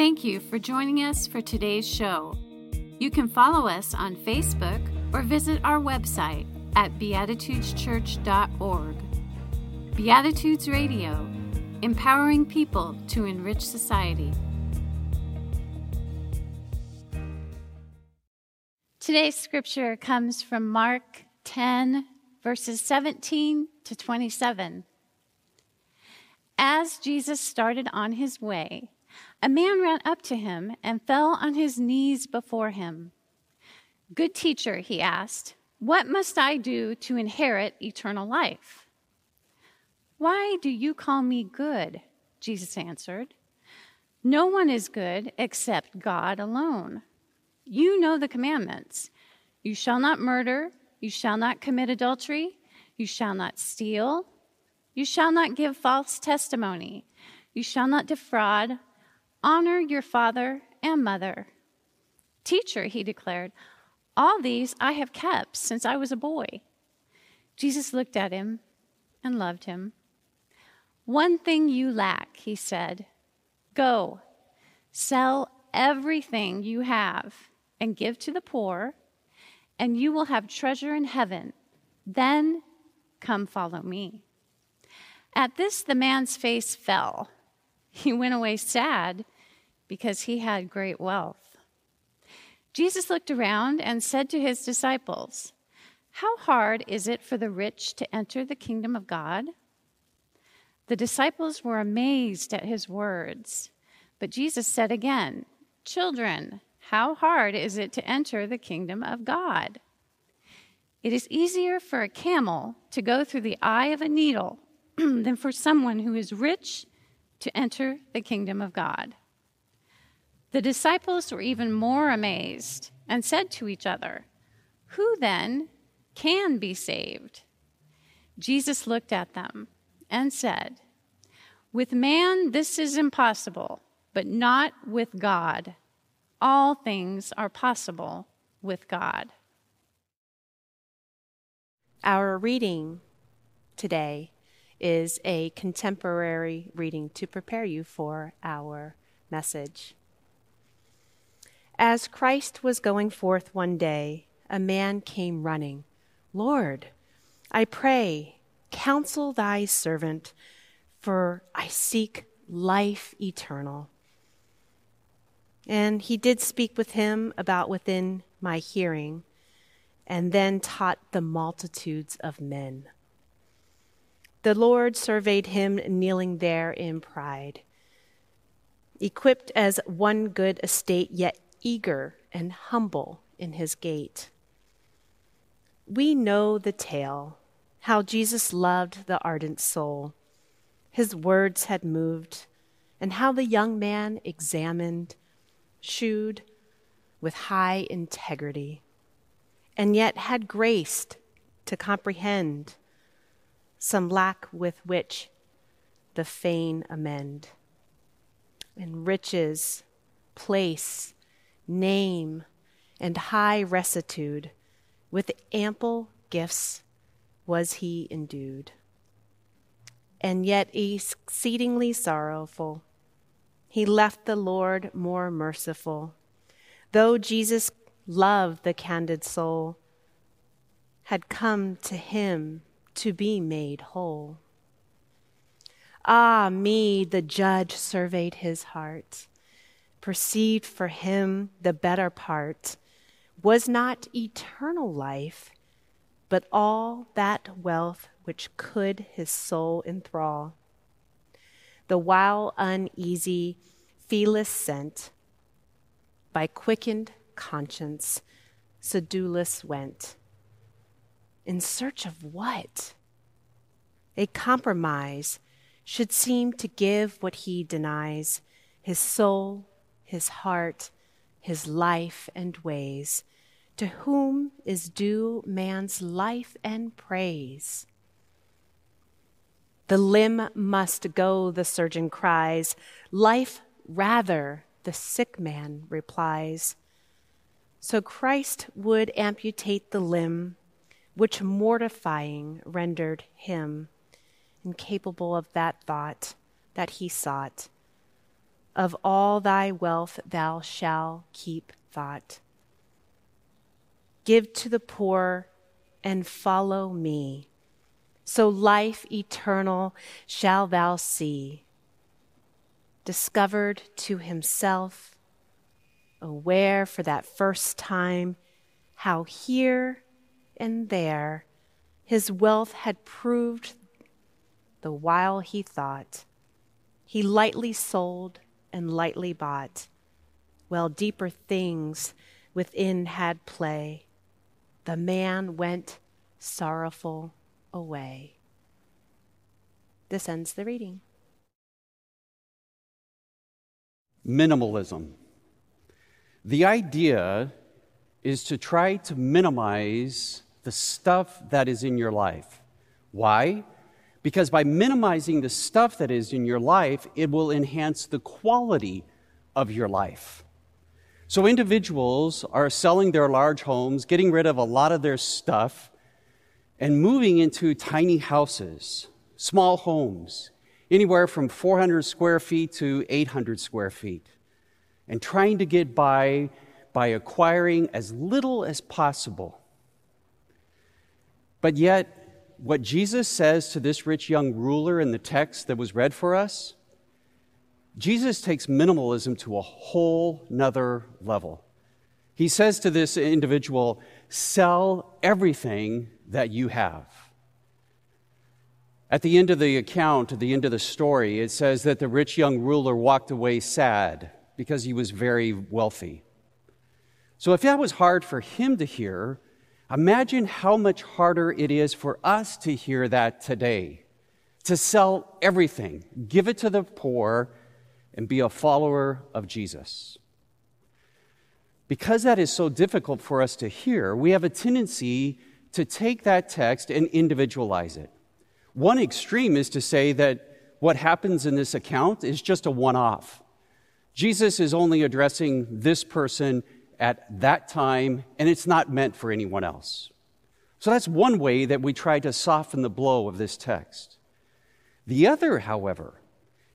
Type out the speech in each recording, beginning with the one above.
Thank you for joining us for today's show. You can follow us on Facebook or visit our website at beatitudeschurch.org. Beatitudes Radio, empowering people to enrich society. Today's scripture comes from Mark 10, verses 17 to 27. As Jesus started on his way, a man ran up to him and fell on his knees before him. Good teacher, he asked, what must I do to inherit eternal life? Why do you call me good? Jesus answered. No one is good except God alone. You know the commandments you shall not murder, you shall not commit adultery, you shall not steal, you shall not give false testimony, you shall not defraud, honor your father and mother. Teacher, he declared, all these I have kept since I was a boy. Jesus looked at him and loved him. One thing you lack, he said. Go, sell everything you have and give to the poor, and you will have treasure in heaven. Then come follow me. At this, the man's face fell. He went away sad because he had great wealth. Jesus looked around and said to his disciples, How hard is it for the rich to enter the kingdom of God? The disciples were amazed at his words. But Jesus said again, Children, how hard is it to enter the kingdom of God? It is easier for a camel to go through the eye of a needle than for someone who is rich to enter the kingdom of God. The disciples were even more amazed and said to each other, Who then can be saved? Jesus looked at them and said, With man this is impossible, but not with God. All things are possible with God. Our reading today is a contemporary reading to prepare you for our message. As Christ was going forth one day, a man came running. Lord, I pray, counsel thy servant, for I seek life eternal. And he did speak with him about within my hearing, and then taught the multitudes of men. The Lord surveyed him kneeling there in pride, equipped as one good estate, yet eager and humble in his gait. We know the tale how Jesus loved the ardent soul. His words had moved, and how the young man examined, shewed with high integrity, and yet had graced to comprehend some lack with which the fain amend. In riches, place, name, and high rectitude, with ample gifts was he endued. And yet exceedingly sorrowful, he left the Lord more merciful. Though Jesus loved the candid soul, had come to him to be made whole. Ah, me, the judge surveyed his heart, perceived for him the better part, was not eternal life, but all that wealth which could his soul enthrall. The while uneasy, feeless sent, by quickened conscience, sedulous went in search of what? A compromise should seem to give what he denies his soul, his heart, his life and ways. To whom is due man's life and praise? The limb must go, the surgeon cries. Life rather, the sick man replies. So Christ would amputate the limb which mortifying rendered him incapable of that thought that he sought. of all thy wealth thou shalt keep thought. Give to the poor and follow me. So life eternal shall thou see. Discovered to himself, aware for that first time how here and there his wealth had proved the while he thought. He lightly sold and lightly bought, while deeper things within had play. The man went sorrowful away. This ends the reading. Minimalism. The idea is to try to minimize the stuff that is in your life. Why? Because by minimizing the stuff that is in your life, it will enhance the quality of your life. So individuals are selling their large homes, getting rid of a lot of their stuff, and moving into tiny houses, small homes, anywhere from 400 square feet to 800 square feet, and trying to get by by acquiring as little as possible. But yet, what Jesus says to this rich young ruler in the text that was read for us, Jesus takes minimalism to a whole nother level. He says to this individual, Sell everything that you have. At the end of the account, at the end of the story, it says that the rich young ruler walked away sad because he was very wealthy. So, if that was hard for him to hear, Imagine how much harder it is for us to hear that today. To sell everything, give it to the poor, and be a follower of Jesus. Because that is so difficult for us to hear, we have a tendency to take that text and individualize it. One extreme is to say that what happens in this account is just a one off. Jesus is only addressing this person at that time, and it's not meant for anyone else. So that's one way that we try to soften the blow of this text. The other, however,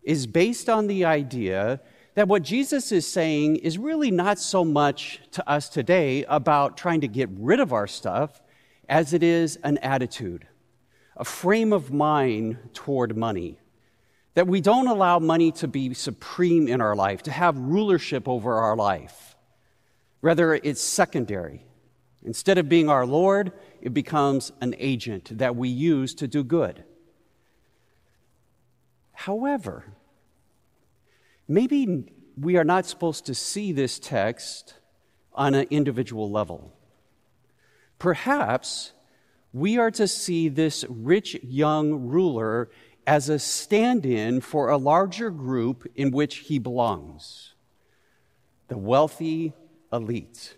is based on the idea that what Jesus is saying is really not so much to us today about trying to get rid of our stuff as it is an attitude, a frame of mind toward money. That we don't allow money to be supreme in our life, to have rulership over our life Rather, it's secondary. Instead of being our Lord, it becomes an agent that we use to do good. However, maybe we are not supposed to see this text on an individual level. Perhaps we are to see this rich young ruler as a stand in for a larger group in which he belongs the wealthy, elite.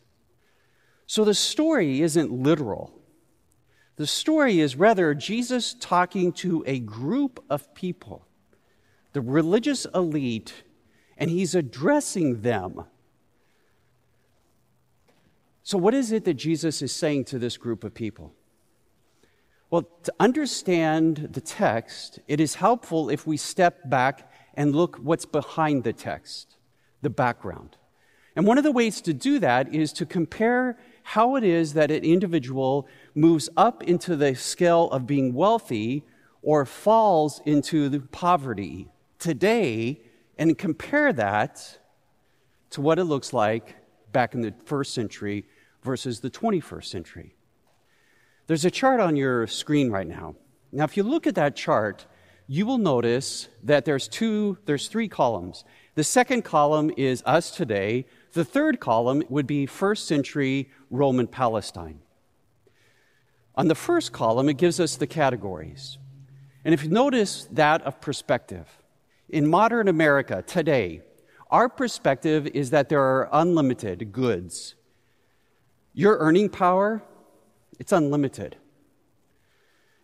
So the story isn't literal. The story is rather Jesus talking to a group of people, the religious elite, and he's addressing them. So, what is it that Jesus is saying to this group of people? Well, to understand the text, it is helpful if we step back and look what's behind the text, the background. And one of the ways to do that is to compare how it is that an individual moves up into the scale of being wealthy or falls into the poverty today and compare that to what it looks like back in the first century versus the 21st century. There's a chart on your screen right now. Now, if you look at that chart, you will notice that there's two, there's three columns. The second column is us today, the third column would be first century Roman Palestine. On the first column, it gives us the categories. And if you notice that of perspective, in modern America today, our perspective is that there are unlimited goods. Your earning power, it's unlimited.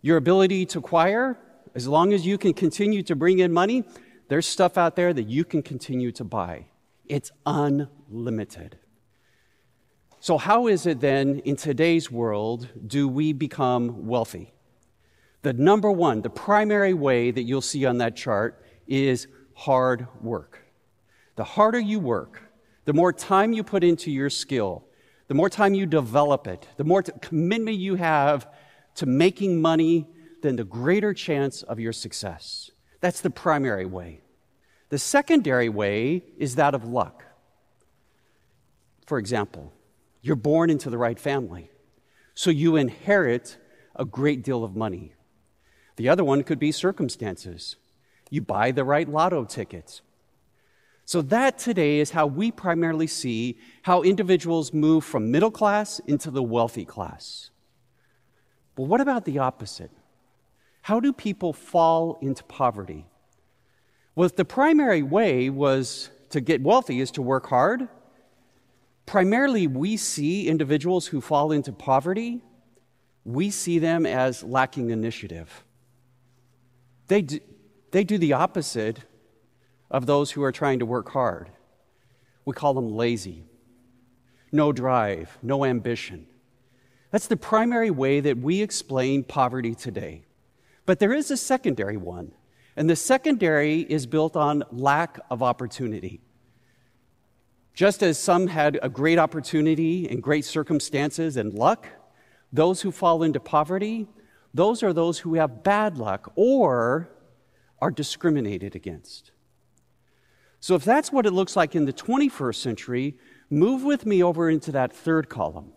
Your ability to acquire, as long as you can continue to bring in money, there's stuff out there that you can continue to buy. It's unlimited. So, how is it then in today's world do we become wealthy? The number one, the primary way that you'll see on that chart is hard work. The harder you work, the more time you put into your skill, the more time you develop it, the more t- commitment you have to making money, then the greater chance of your success. That's the primary way. The secondary way is that of luck. For example, you're born into the right family, so you inherit a great deal of money. The other one could be circumstances. You buy the right lotto tickets. So, that today is how we primarily see how individuals move from middle class into the wealthy class. But what about the opposite? How do people fall into poverty? Well, if the primary way was to get wealthy is to work hard, primarily we see individuals who fall into poverty, we see them as lacking initiative. They do, they do the opposite of those who are trying to work hard. We call them lazy, no drive, no ambition. That's the primary way that we explain poverty today. But there is a secondary one, and the secondary is built on lack of opportunity. Just as some had a great opportunity and great circumstances and luck, those who fall into poverty, those are those who have bad luck or are discriminated against. So, if that's what it looks like in the 21st century, move with me over into that third column.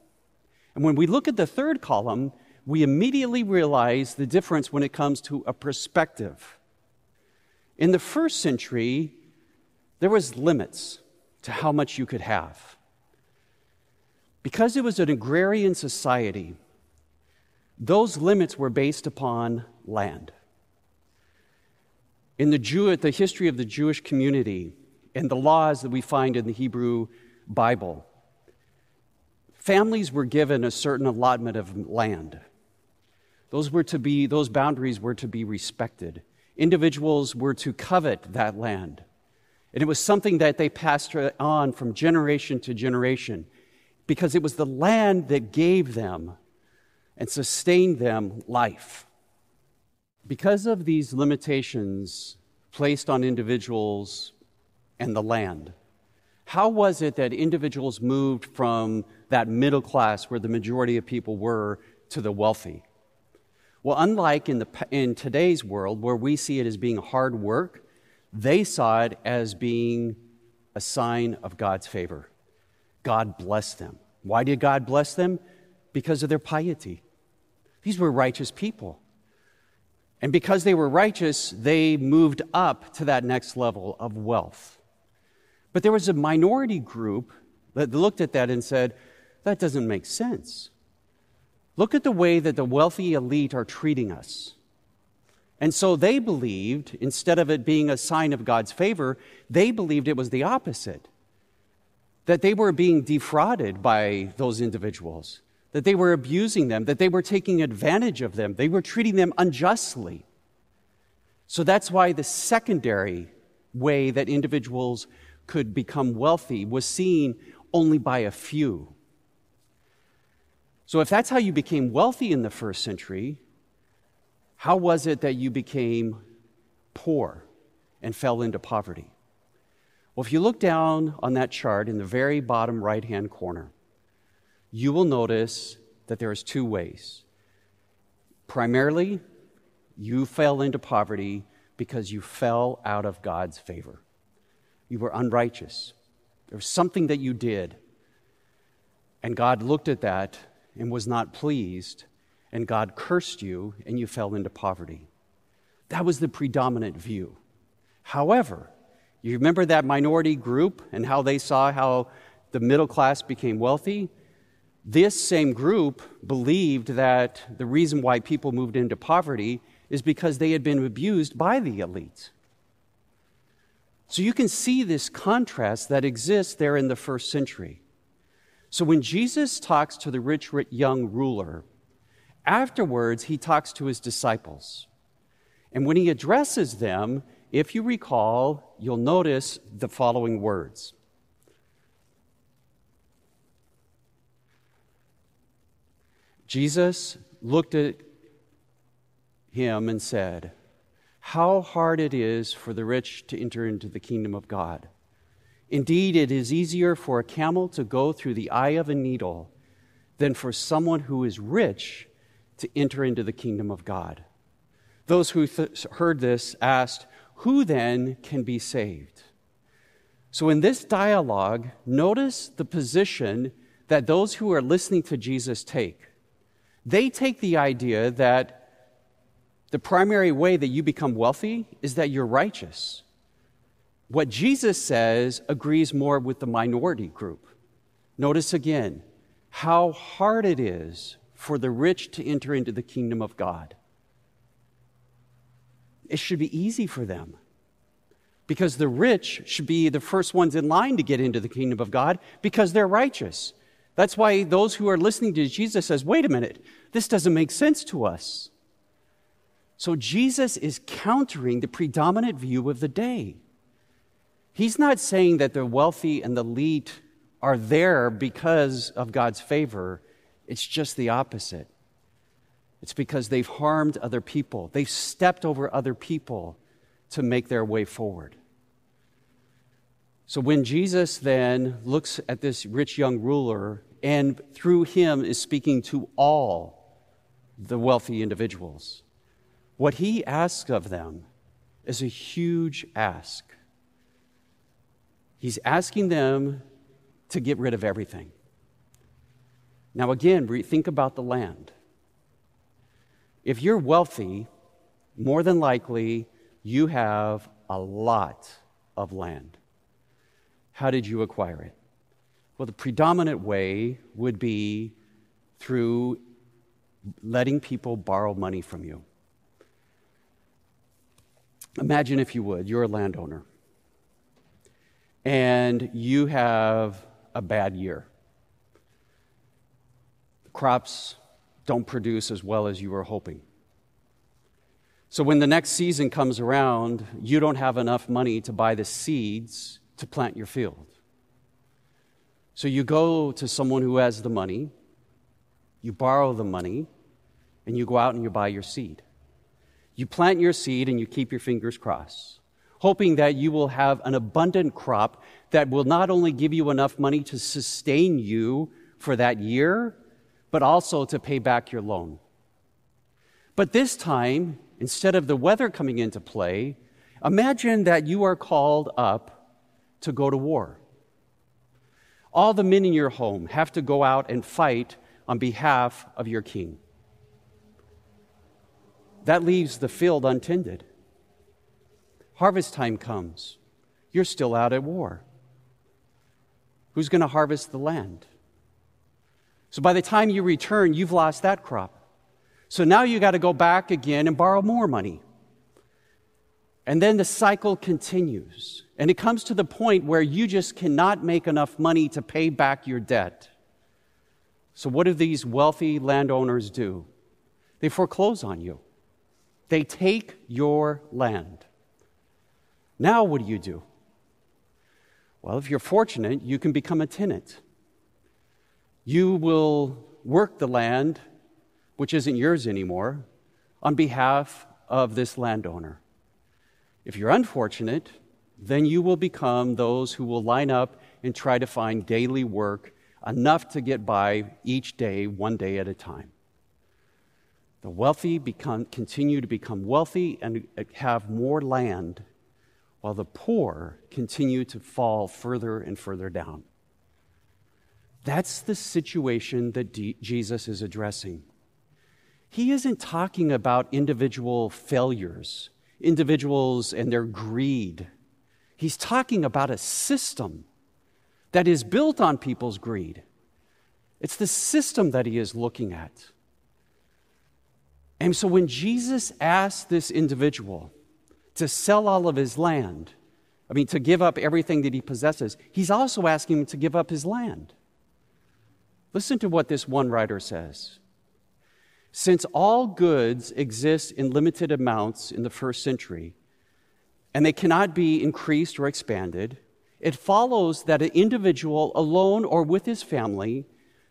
And when we look at the third column, we immediately realize the difference when it comes to a perspective. In the first century, there was limits to how much you could have. Because it was an agrarian society, those limits were based upon land. In the, Jew, the history of the Jewish community and the laws that we find in the Hebrew Bible, families were given a certain allotment of land. Those were to be, those boundaries were to be respected. Individuals were to covet that land. And it was something that they passed on from generation to generation because it was the land that gave them and sustained them life. Because of these limitations placed on individuals and the land, how was it that individuals moved from that middle class where the majority of people were to the wealthy? Well, unlike in, the, in today's world where we see it as being hard work, they saw it as being a sign of God's favor. God blessed them. Why did God bless them? Because of their piety. These were righteous people. And because they were righteous, they moved up to that next level of wealth. But there was a minority group that looked at that and said, that doesn't make sense. Look at the way that the wealthy elite are treating us. And so they believed, instead of it being a sign of God's favor, they believed it was the opposite. That they were being defrauded by those individuals that they were abusing them, that they were taking advantage of them, they were treating them unjustly. So that's why the secondary way that individuals could become wealthy was seen only by a few. So, if that's how you became wealthy in the first century, how was it that you became poor and fell into poverty? Well, if you look down on that chart in the very bottom right hand corner, you will notice that there is two ways. Primarily, you fell into poverty because you fell out of God's favor. You were unrighteous. There was something that you did, and God looked at that and was not pleased, and God cursed you, and you fell into poverty. That was the predominant view. However, you remember that minority group and how they saw how the middle class became wealthy? This same group believed that the reason why people moved into poverty is because they had been abused by the elite. So you can see this contrast that exists there in the first century. So when Jesus talks to the rich young ruler, afterwards he talks to his disciples. And when he addresses them, if you recall, you'll notice the following words Jesus looked at him and said, How hard it is for the rich to enter into the kingdom of God. Indeed, it is easier for a camel to go through the eye of a needle than for someone who is rich to enter into the kingdom of God. Those who th- heard this asked, Who then can be saved? So, in this dialogue, notice the position that those who are listening to Jesus take. They take the idea that the primary way that you become wealthy is that you're righteous. What Jesus says agrees more with the minority group. Notice again how hard it is for the rich to enter into the kingdom of God. It should be easy for them because the rich should be the first ones in line to get into the kingdom of God because they're righteous. That's why those who are listening to Jesus says, "Wait a minute. This doesn't make sense to us." So Jesus is countering the predominant view of the day. He's not saying that the wealthy and the elite are there because of God's favor. It's just the opposite. It's because they've harmed other people, they've stepped over other people to make their way forward. So when Jesus then looks at this rich young ruler and through him is speaking to all the wealthy individuals, what he asks of them is a huge ask. He's asking them to get rid of everything. Now, again, think about the land. If you're wealthy, more than likely you have a lot of land. How did you acquire it? Well, the predominant way would be through letting people borrow money from you. Imagine, if you would, you're a landowner and you have a bad year. Crops don't produce as well as you were hoping. So when the next season comes around, you don't have enough money to buy the seeds to plant your field. So you go to someone who has the money, you borrow the money, and you go out and you buy your seed. You plant your seed and you keep your fingers crossed hoping that you will have an abundant crop that will not only give you enough money to sustain you for that year, but also to pay back your loan. But this time, instead of the weather coming into play, imagine that you are called up to go to war. All the men in your home have to go out and fight on behalf of your king. That leaves the field untended. Harvest time comes. You're still out at war. Who's going to harvest the land? So by the time you return, you've lost that crop. So now you got to go back again and borrow more money. And then the cycle continues. And it comes to the point where you just cannot make enough money to pay back your debt. So, what do these wealthy landowners do? They foreclose on you, they take your land. Now, what do you do? Well, if you're fortunate, you can become a tenant. You will work the land, which isn't yours anymore, on behalf of this landowner. If you're unfortunate, then you will become those who will line up and try to find daily work enough to get by each day, one day at a time. The wealthy become, continue to become wealthy and have more land while the poor continue to fall further and further down. That's the situation that D- Jesus is addressing. He isn't talking about individual failures, individuals and their greed. He's talking about a system that is built on people's greed. It's the system that he is looking at. And so when Jesus asked this individual, to sell all of his land, I mean, to give up everything that he possesses, he's also asking him to give up his land. Listen to what this one writer says. Since all goods exist in limited amounts in the first century, and they cannot be increased or expanded, it follows that an individual, alone or with his family,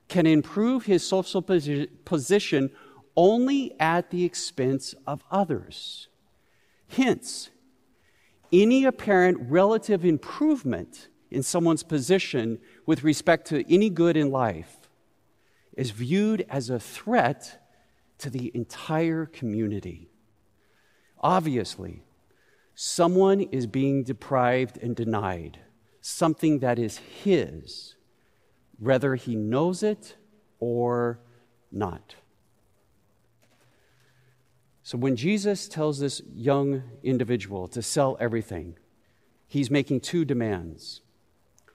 can improve his social position only at the expense of others. Hence, any apparent relative improvement in someone's position with respect to any good in life is viewed as a threat to the entire community. Obviously, someone is being deprived and denied something that is his, whether he knows it or not. So when Jesus tells this young individual to sell everything, he's making two demands.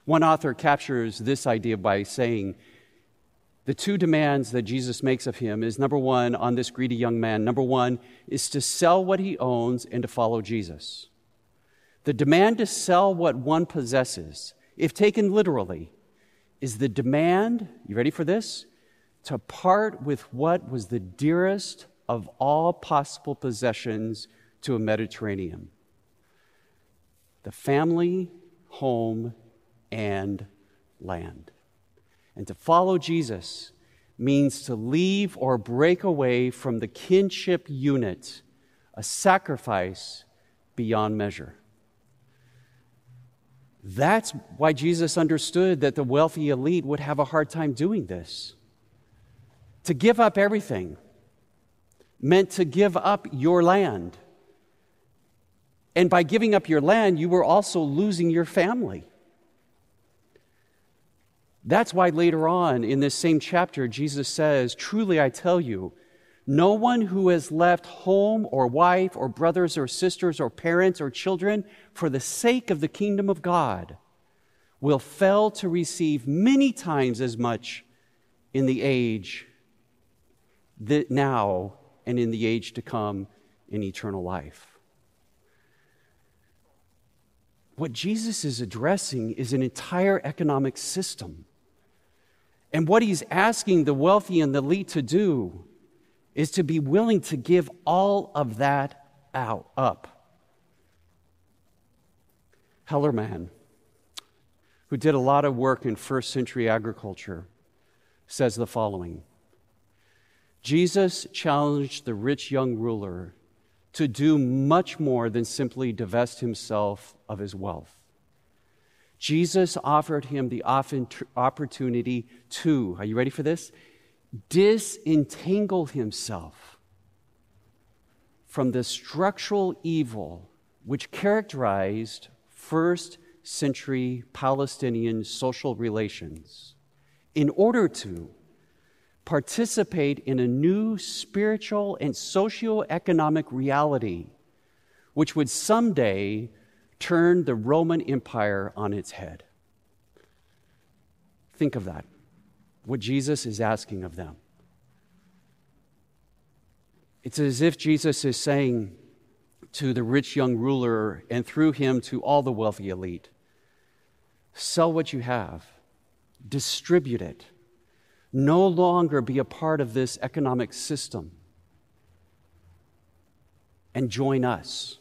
One author captures this idea by saying the two demands that Jesus makes of him is number one, on this greedy young man, number one is to sell what he owns and to follow Jesus. The demand to sell what one possesses, if taken literally, is the demand, you ready for this? To part with what was the dearest of all possible possessions to a Mediterranean the family, home, and land. And to follow Jesus means to leave or break away from the kinship unit, a sacrifice beyond measure. That's why Jesus understood that the wealthy elite would have a hard time doing this. To give up everything meant to give up your land. And by giving up your land, you were also losing your family. That's why later on in this same chapter, Jesus says, Truly I tell you, no one who has left home or wife or brothers or sisters or parents or children for the sake of the kingdom of God will fail to receive many times as much in the age that now and in the age to come in eternal life. What Jesus is addressing is an entire economic system. And what he's asking the wealthy and the elite to do is to be willing to give all of that out up. Hellerman, who did a lot of work in first century agriculture, says the following Jesus challenged the rich young ruler to do much more than simply divest himself of his wealth. Jesus offered him the opportunity to, are you ready for this? Disentangle himself from the structural evil which characterized first century Palestinian social relations in order to participate in a new spiritual and socio-economic reality which would someday turn the Roman Empire on its head. Think of that, what Jesus is asking of them. It's as if Jesus is saying to the rich young ruler and through him to all the wealthy elite sell what you have, distribute it no longer be a part of this economic system and join us.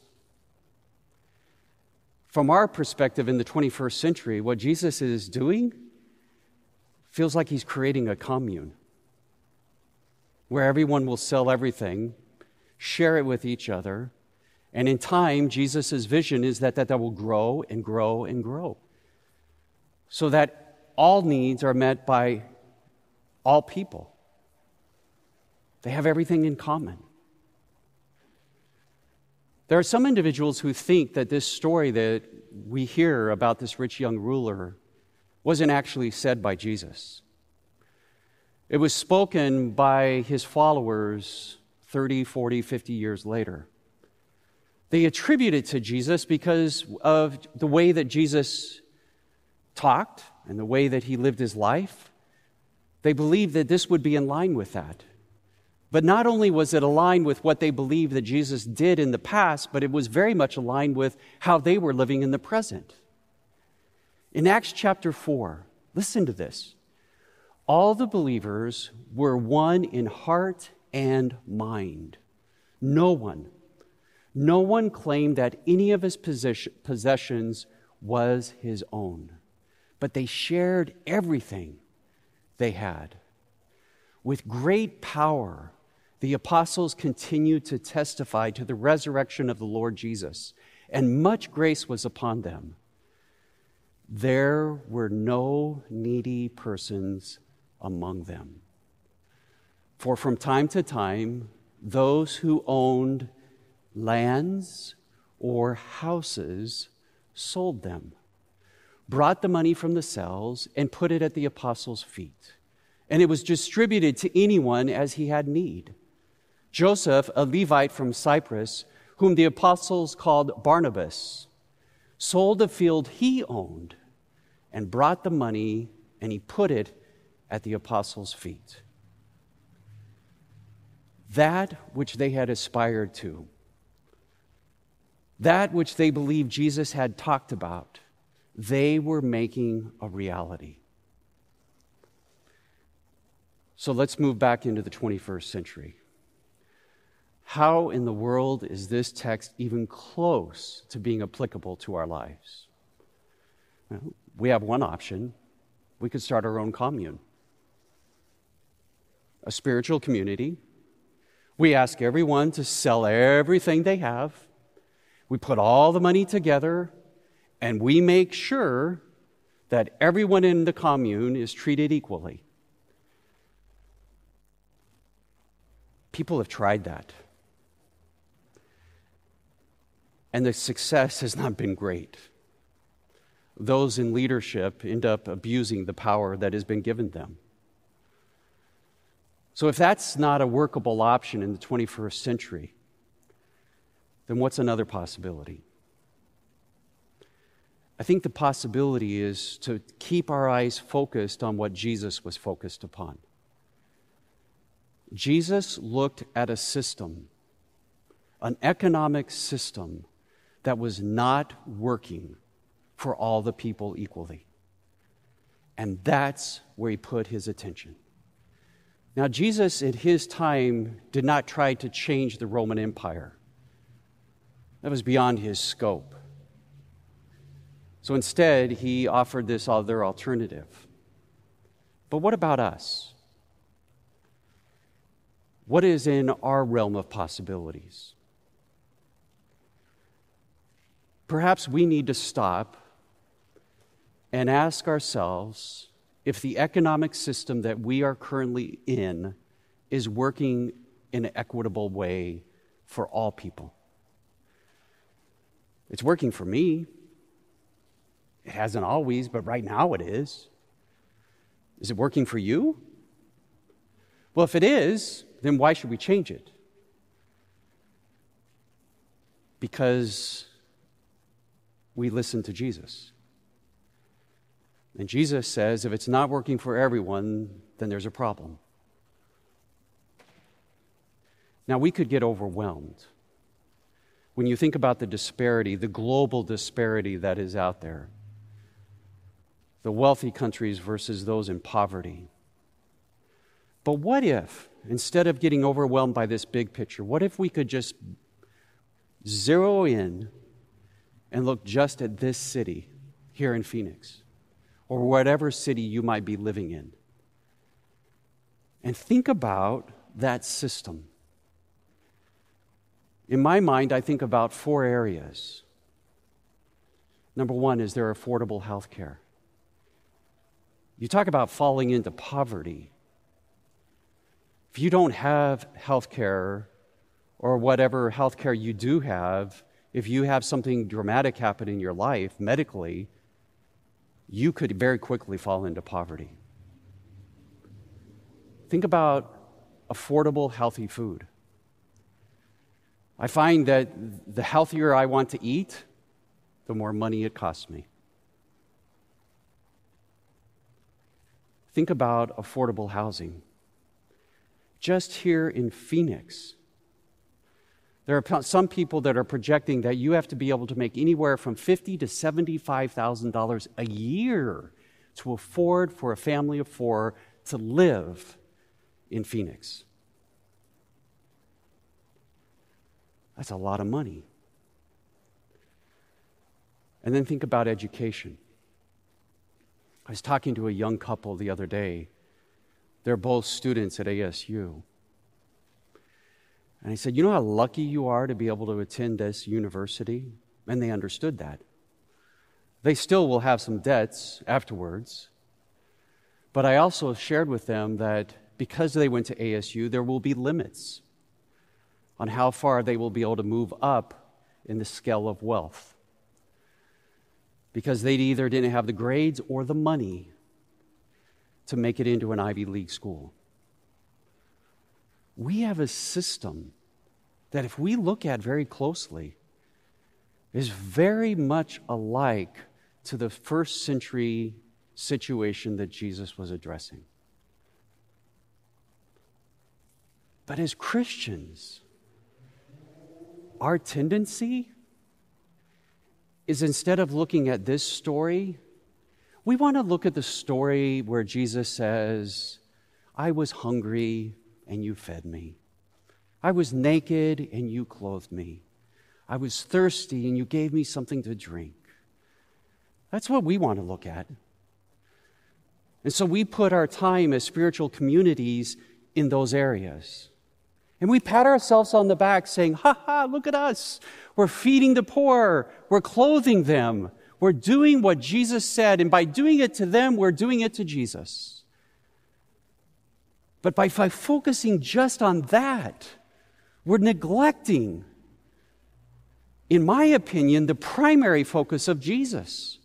From our perspective in the 21st century, what Jesus is doing feels like he's creating a commune where everyone will sell everything, share it with each other, and in time, Jesus' vision is that, that that will grow and grow and grow so that all needs are met by all people. They have everything in common. There are some individuals who think that this story that we hear about this rich young ruler wasn't actually said by Jesus. It was spoken by his followers 30, 40, 50 years later. They attribute it to Jesus because of the way that Jesus talked and the way that he lived his life. They believed that this would be in line with that. But not only was it aligned with what they believed that Jesus did in the past, but it was very much aligned with how they were living in the present. In Acts chapter 4, listen to this. All the believers were one in heart and mind. No one, no one claimed that any of his possessions was his own, but they shared everything they had. With great power, the apostles continued to testify to the resurrection of the Lord Jesus, and much grace was upon them. there were no needy persons among them. For from time to time, those who owned lands or houses sold them, brought the money from the cells, and put it at the apostles' feet. And it was distributed to anyone as he had need. Joseph, a Levite from Cyprus, whom the apostles called Barnabas, sold a field he owned and brought the money and he put it at the apostles' feet. That which they had aspired to, that which they believed Jesus had talked about, they were making a reality. So let's move back into the 21st century. How in the world is this text even close to being applicable to our lives? Well, we have one option. We could start our own commune, a spiritual community. We ask everyone to sell everything they have. We put all the money together, and we make sure that everyone in the commune is treated equally. People have tried that and the success has not been great. Those in leadership end up abusing the power that has been given them. So, if that's not a workable option in the 21st century, then what's another possibility? I think the possibility is to keep our eyes focused on what Jesus was focused upon. Jesus looked at a system, an economic system that was not working for all the people equally. And that's where he put his attention. Now, Jesus in his time did not try to change the Roman Empire, that was beyond his scope. So instead, he offered this other alternative. But what about us? What is in our realm of possibilities? Perhaps we need to stop and ask ourselves if the economic system that we are currently in is working in an equitable way for all people. It's working for me. It hasn't always, but right now it is. Is it working for you? Well, if it is, then why should we change it? Because we listen to Jesus. And Jesus says if it's not working for everyone, then there's a problem. Now, we could get overwhelmed when you think about the disparity, the global disparity that is out there. The wealthy countries versus those in poverty. But what if, instead of getting overwhelmed by this big picture, what if we could just zero in and look just at this city here in Phoenix or whatever city you might be living in. And think about that system. In my mind, I think about four areas. Number one is there affordable health care. You talk about falling into poverty. If you don't have health care or whatever health care you do have, if you have something dramatic happen in your life medically, you could very quickly fall into poverty. Think about affordable, healthy food. I find that the healthier I want to eat, the more money it costs me. Think about affordable housing. Just here in Phoenix, there are some people that are projecting that you have to be able to make anywhere from fifty to seventy-five thousand dollars a year to afford for a family of four to live in Phoenix. That's a lot of money. And then think about education. I was talking to a young couple the other day. They're both students at ASU. And he said, You know how lucky you are to be able to attend this university? And they understood that. They still will have some debts afterwards. But I also shared with them that because they went to ASU, there will be limits on how far they will be able to move up in the scale of wealth. Because they either didn't have the grades or the money to make it into an Ivy League school. We have a system that, if we look at very closely, is very much alike to the first century situation that Jesus was addressing. But as Christians, our tendency is instead of looking at this story, we want to look at the story where Jesus says, I was hungry and you fed me. I was naked and you clothed me. I was thirsty and you gave me something to drink. That's what we want to look at. And so we put our time as spiritual communities in those areas. And we pat ourselves on the back saying, ha ha, look at us. We're feeding the poor. We're clothing them. We're doing what Jesus said. And by doing it to them, we're doing it to Jesus. But by, by focusing just on that, we're neglecting, in my opinion, the primary focus of Jesus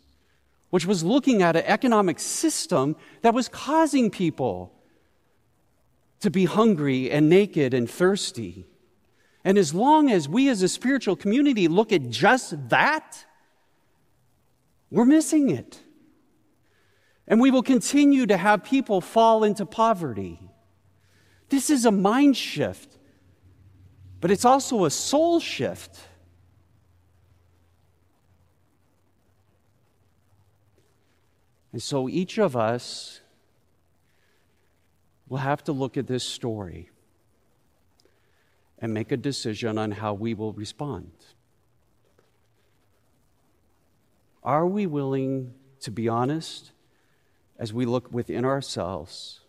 which was looking at an economic system that was causing people to be hungry and naked and thirsty. And as long as we as a spiritual community look at just that, we're missing it. And we will continue to have people fall into poverty. This is a mind shift, but it's also a soul shift. And so each of us will have to look at this story and make a decision on how we will respond. Are we willing to be honest as we look within ourselves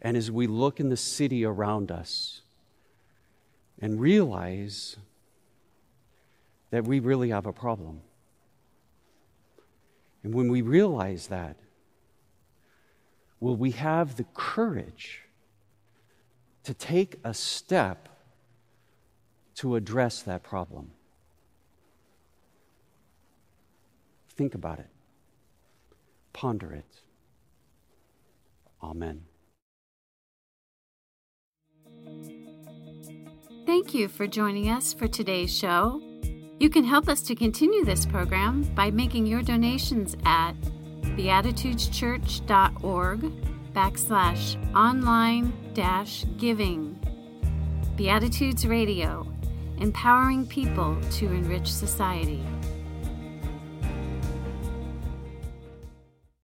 and as we look in the city around us and realize that we really have a problem? And when we realize that, will we have the courage to take a step to address that problem? Think about it, ponder it. Amen. Thank you for joining us for today's show. You can help us to continue this program by making your donations at beatitudeschurch.org backslash online dash giving. Beatitudes Radio, empowering people to enrich society.